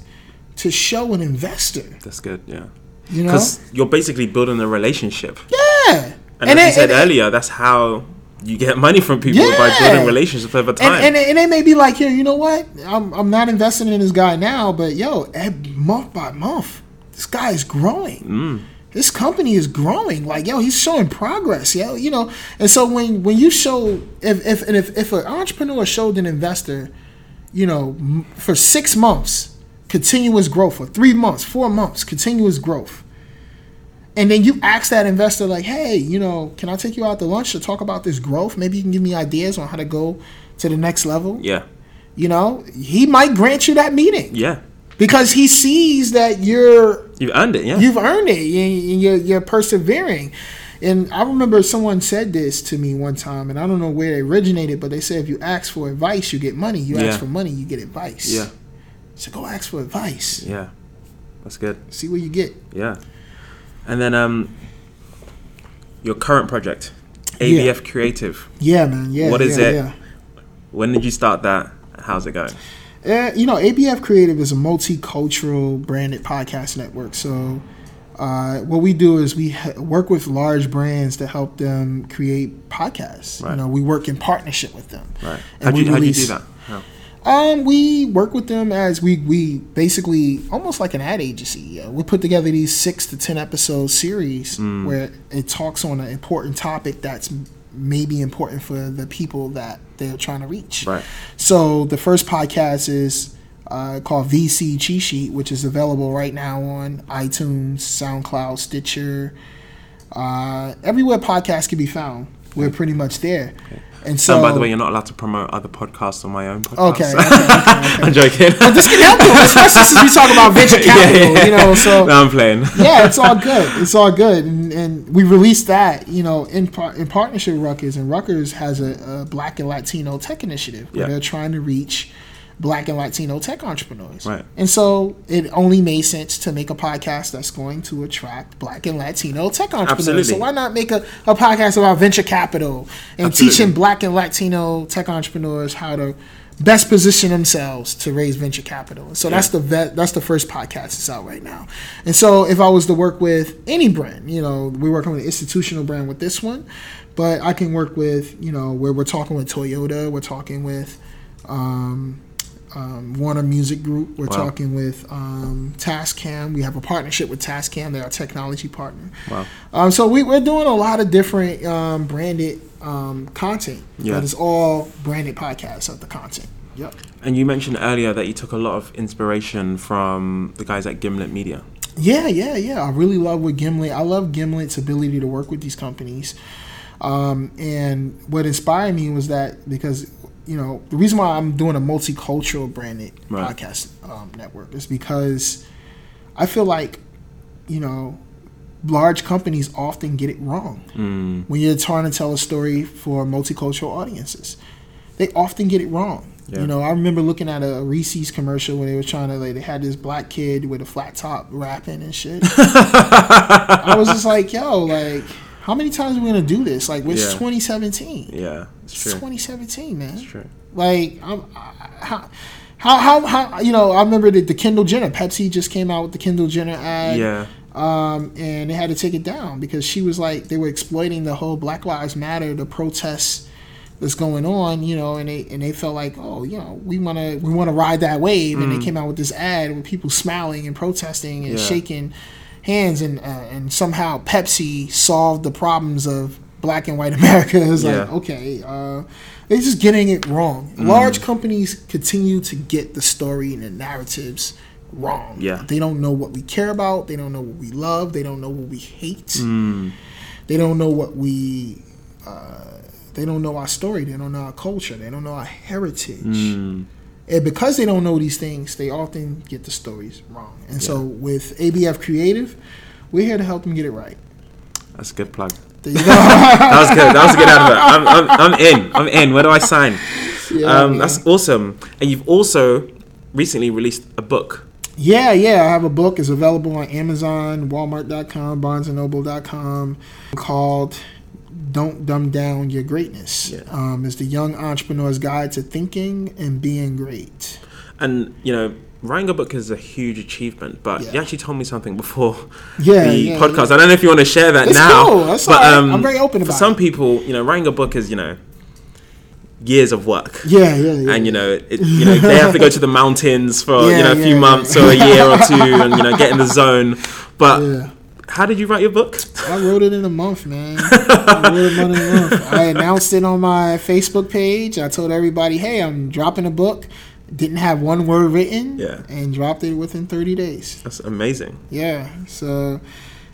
to show an investor. That's good. Yeah. You know, Because you're basically building a relationship. yeah. And, as you said and- earlier, that's how you get money from people by building relationships over time. And, and, and they may be like, here, you know what? I'm, I'm not investing in this guy now, but yo, month by month, this guy is growing. mm. This company is growing. Like, yo, he's showing progress, yo. You know, and so when when you show if if and if, if an entrepreneur showed an investor, you know, m- for six months, continuous growth, for three months, four months, continuous growth. And then you ask that investor, like, hey, you know, can I take you out to lunch to talk about this growth? Maybe you can give me ideas on how to go to the next level. Yeah. You know, he might grant you that meeting Yeah. Because he sees that you're You've earned it. Yeah. you've earned it you're, you're persevering. And I remember someone said this to me one time, and I don't know where it originated, but they said if you ask for advice, you get money. You Yeah. ask for money, you get advice. yeah. So go ask for advice. Yeah. That's good. See what you get. Yeah. And then um, your current project, ABF Creative. Yeah, man. Yeah. What is yeah, it? Yeah. When did you start that? How's it going? Uh, you know, ABF Creative is a multicultural branded podcast network. So, uh, what we do is we ha- work with large brands to help them create podcasts. Right. You know, we work in partnership with them. Right. And How do you, how do you do that? How? Um, we work with them as we we basically almost like an ad agency. Uh, we put together these six to ten episode series Mm. where it talks on an important topic that's m- maybe important for the people that they're trying to reach. Right. So the first podcast is uh, called VC Cheat Sheet, which is available right now on iTunes, SoundCloud, Stitcher, uh, everywhere podcasts can be found. We're pretty much there. And so, and by the way, you're not allowed to promote other podcasts on my own podcast. okay, okay, okay, okay. [laughs] I'm joking. But this can help you, especially since we talk about [laughs] venture capital. You know, so no, I'm playing. [laughs] yeah, it's all good. It's all good, and, and we released that, you know, in par- in partnership with Rutgers, and Rutgers has a, a Black and Latino tech initiative where Yeah. they're trying to reach black and Latino tech entrepreneurs. Right. And so it only made sense to make a podcast that's going to attract black and Latino tech entrepreneurs. Absolutely. So why not make a, a podcast about venture capital and Absolutely. teaching black and Latino tech entrepreneurs how to best position themselves to raise venture capital. And so that's the vet, that's the first podcast that's out right now. And so if I was to work with any brand, you know, we're working with an institutional brand with this one, but I can work with, you know, where we're talking with Toyota, we're talking with um, um, Warner Music Group. We're Wow. talking with um, Tascam. We have a partnership with Tascam. They're our technology partner. Wow. Um, so we, we're doing a lot of different um, branded um, content. Yeah. But it's all branded podcasts of the content. Yep. And you mentioned earlier that you took a lot of inspiration from the guys at Gimlet Media. Yeah, yeah, yeah. I really love what Gimlet. I love Gimlet's ability to work with these companies. Um, and what inspired me was that because you know the reason why I'm doing a multicultural branded Right. podcast um, network is because I feel like you know large companies often get it wrong Mm. when you're trying to tell a story for multicultural audiences. They often get it wrong. Yeah. You know, I remember looking at a Reese's commercial when they were trying to like they had this black kid with a flat top rapping and shit. [laughs] I was just like, yo, like, how many times are we gonna do this? Like, it's Yeah. 2017. Yeah, it's It's true. 2017, man. It's true. Like, I'm, I- how, how, how, how, you know, I remember that the Kendall Jenner, Pepsi just came out with the Kendall Jenner ad. Yeah. Um, and they had to take it down because she was like, they were exploiting the whole Black Lives Matter, the protests that's going on, you know, and they and they felt like, oh, you know, we want to we want to ride that wave, and they came out with this ad with people smiling and protesting and Yeah. shaking hands, and uh, and somehow Pepsi solved the problems of black and white [laughs] America. It's like, okay, uh, they're just getting it wrong. Large companies continue to get the story and the narratives wrong. Yeah. They don't know what we care about. They don't know what we love. They don't know what we hate. Mm. They don't know what we. Uh, they don't know our story. They don't know our culture. They don't know our heritage. Mm. And because they don't know these things, they often get the stories wrong. And so with ABF Creative, we're here to help them get it right. That's a good plug. There you go. [laughs] That was good. That was a good advert. I'm, I'm, I'm in. I'm in. Where do I sign? Yeah, um, man. that's awesome. And you've also recently released a book. Yeah, yeah. I have a book. It's available on Amazon, Walmart.com, BarnesandNoble.com called Don't Dumb Down Your Greatness. Yeah. Um, it's the Young Entrepreneur's Guide to Thinking and Being Great. And, you know, writing a book is a huge achievement, but Yeah. you actually told me something before [laughs] Yeah, the yeah, podcast. I don't know if you want to share that It's now. cool. That's but um. I'm very open for some it. people, you know, writing a book is, you know, years of work. Yeah, yeah, yeah. and you know, it, you know, they have to go to the [laughs] mountains for Yeah, you know a yeah, few months or a year or two, and you know, get in the [laughs] zone. But Yeah. How did you write your book? I wrote it in a month, man. I wrote it in a month. I announced it on my Facebook page. I told everybody, "Hey, I'm dropping a book." Didn't have one word written, Yeah. and dropped it within 30 days. That's amazing. Yeah, so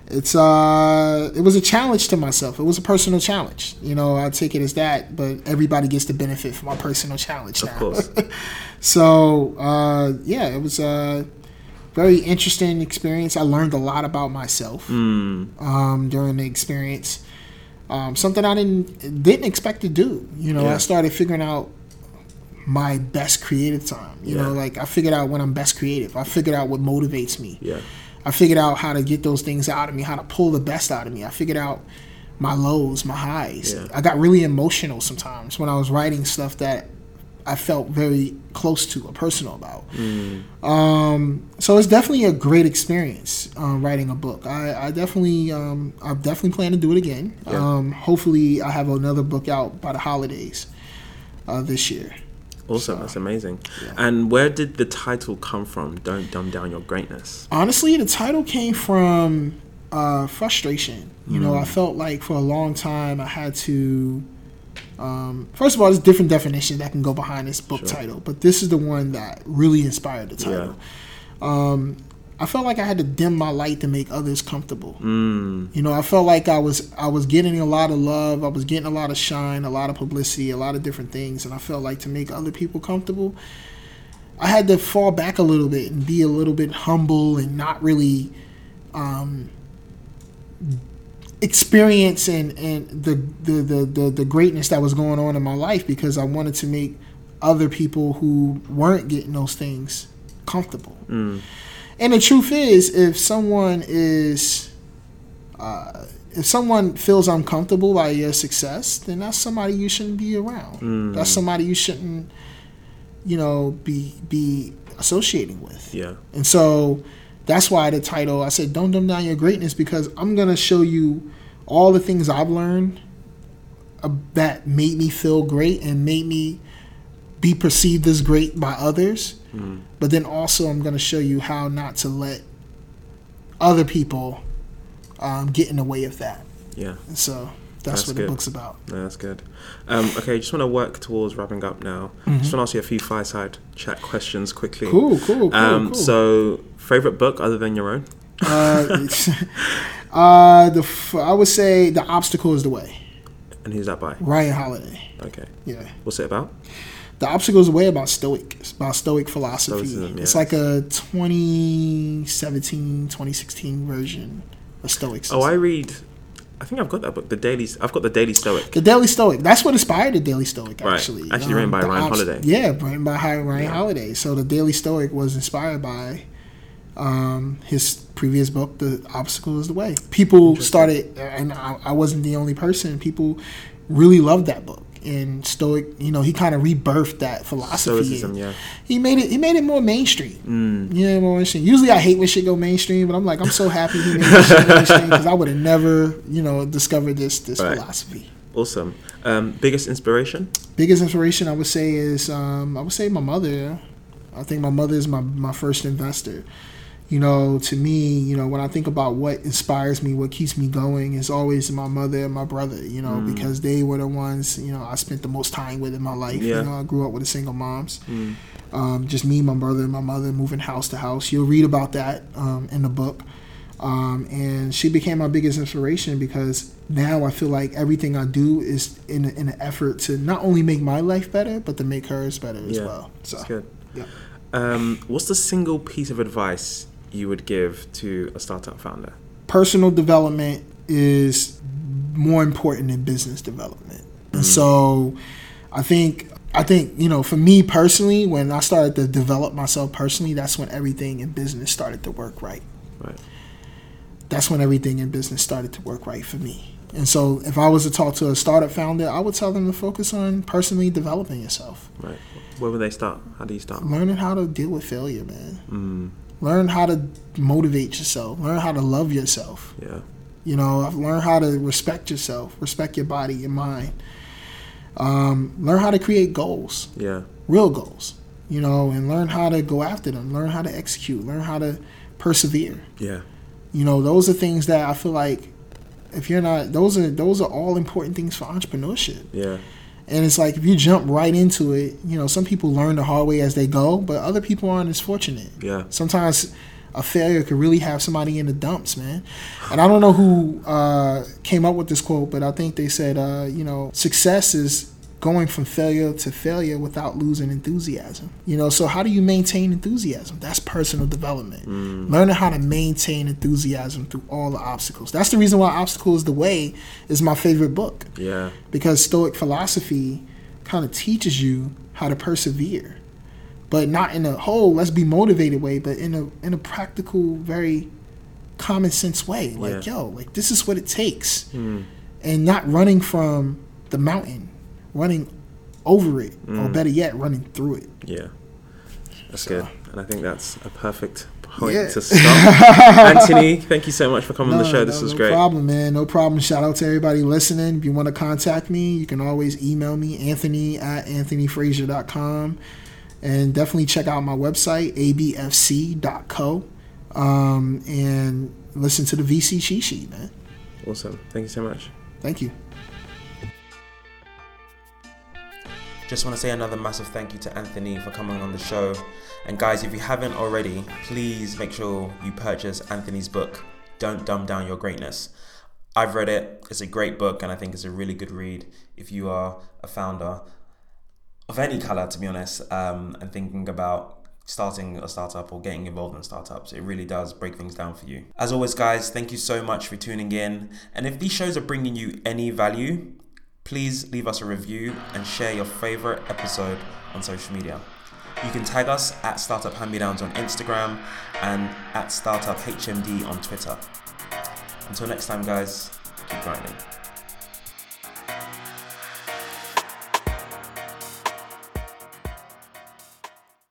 it's uh, it was a challenge to myself. It was a personal challenge. You know, I take it as that, but everybody gets to benefit from my personal challenge Of now. course. [laughs] so uh, yeah, it was a very interesting experience. I learned a lot about myself Mm, um, during the experience. Um, something I didn't didn't expect to do. You know, Yeah. I started figuring out my best creative time. You know, like I figured out when I'm best creative. I figured out what motivates me. yeah. I figured out how to get those things out of me, how to pull the best out of me. I figured out my lows, my highs. Yeah. I got really emotional sometimes when I was writing stuff that I felt very close to or personal about. Mm, Um, so it's definitely a great experience um, writing a book. I, I definitely, um, I definitely plan to do it again. Yeah. Um, hopefully, I have another book out by the holidays uh, this year. awesome. So, That's amazing. yeah. And where did the title come from? Don't dumb down your greatness. Honestly, the title came from uh, frustration. You know, I felt like for a long time I had to. Um, first of all, there's different definitions that can go behind this book Sure. title, but this is the one that really inspired the title. Um, I felt like I had to dim my light to make others comfortable. Mm, You know, I felt like I was I was getting a lot of love, I was getting a lot of shine, a lot of publicity, a lot of different things, and I felt like to make other people comfortable, I had to fall back a little bit and be a little bit humble and not really um, experience and, and the, the, the, the, the greatness that was going on in my life because I wanted to make other people who weren't getting those things comfortable. Mm. And the truth is, if someone is, uh, if someone feels uncomfortable by your success, then that's somebody you shouldn't be around. Mm. That's somebody you shouldn't, you know, be be associating with. Yeah. And so that's why the title I said "Don't Dumb Down Your Greatness" because I'm gonna show you all the things I've learned uh, that made me feel great and made me be perceived as great by others. Mm. But then also I'm gonna show you how not to let other people um, get in the way of that. Yeah. And so that's, That's what good. the book's about. No, that's good. Um, okay, just want to work towards wrapping up now. Just want to ask you a few fireside chat questions quickly. Mm-hmm. Cool, cool, cool, Um, cool. So, favorite book other than your own? uh, [laughs] uh, the f- I would say the obstacle is the way. And who's that by? Ryan Holiday. Okay. Yeah. What's it about? The obstacle is the way about stoic. It's about stoic philosophy. Stoicism, It's like a 2017, 2016 version of stoicism. Oh, I read. I think I've got that book. The Daily. I've got the Daily Stoic. the Daily Stoic. That's what inspired the Daily Stoic, Right. actually. Actually written by Ryan Holiday. Yeah, written by Ryan Yeah. Holiday. So the Daily Stoic was inspired by um, his previous book, The Obstacle is the Way. People started, and I, I wasn't the only person. People really loved that book. And Stoic, you know, he kind of rebirthed that philosophy. Stoicism. Yeah. He made it. He made it more mainstream. Mm. Yeah, more mainstream. Usually, I hate when shit go mainstream, but I'm like, I'm so happy he made this shit mainstream because I would have never, you know, discovered this this Right. philosophy. Awesome. Um, biggest inspiration? Biggest inspiration I would say is um, I would say my mother. I think my mother is my my first investor. You know, to me, you know, when I think about what inspires me, what keeps me going, is always my mother and my brother. You know, Mm. because they were the ones you know I spent the most time with in my life. Yeah. You know, I grew up with a single moms. Mm. um, just me, my brother, and my mother moving house to house. You'll read about that um, in the book. Um, and she became my biggest inspiration because now I feel like everything I do is in, in an effort to not only make my life better, but to make hers better as well. So That's good. yeah. Um, what's the single piece of advice you would give to a startup founder? personal development is more important than business development. And so I think I think, you know, for me personally, when I started to develop myself personally, that's when everything in business started to work right. Right. That's when everything in business started to work right for me. And so if I was to talk to a startup founder, I would tell them to focus on personally developing yourself. Right. Where would they start? How do you start? Learning how to deal with failure, man. Mm, Learn how to motivate yourself. Learn how to love yourself. yeah. You know, learn how to respect yourself, respect your body, your mind. Um, learn how to create goals, Yeah. real goals. You know, and learn how to go after them. Learn how to execute. Learn how to persevere. Yeah. You know, those are things that I feel like if you're not, those are those are all important things for entrepreneurship. Yeah. And it's like if you jump right into it, you know, some people learn the hard way as they go, but other people aren't as fortunate. Yeah. Sometimes a failure could really have somebody in the dumps, man. And I don't know who uh, came up with this quote, but I think they said, uh, you know, success is going from failure to failure without losing enthusiasm. You know, so how do you maintain enthusiasm? That's personal development. Learning how to maintain enthusiasm through all the obstacles. That's the reason why Obstacle is the Way is my favorite book Yeah. because Stoic philosophy kind of teaches you how to persevere, but not in a whole let's be motivated way, but in a in a practical, very common sense way. Like Yeah. yo, like this is what it takes, Mm. and not running from the mountain, running over it, or Mm. better yet, running through it. Yeah. That's So- good. And I think that's a perfect point Yeah. to stop. [laughs] Anthony, thank you so much for coming on the show. no, This was no great. No problem, man. No problem. Shout out to everybody listening. If you want to contact me, you can always email me, Anthony at anthonyfrazier.com. And definitely check out my website, abfc.co. Um, and listen to the VC cheat sheet, man. Awesome. Thank you so much. Thank you. Just want to say another massive thank you to Anthony for coming on the show. And guys, if you haven't already, please make sure you purchase Anthony's book, Don't Dumb Down Your Greatness. I've read it. It's a great book, and I think it's a really good read if you are a founder of any color, to be honest, um, and thinking about starting a startup or getting involved in startups. It really does break things down for you. As always, guys, thank you so much for tuning in. And if these shows are bringing you any value, please leave us a review and share your favorite episode on social media. You can tag us at Startup Hand Me Downs on Instagram and at Startup HMD on Twitter. Until next time, guys, keep grinding.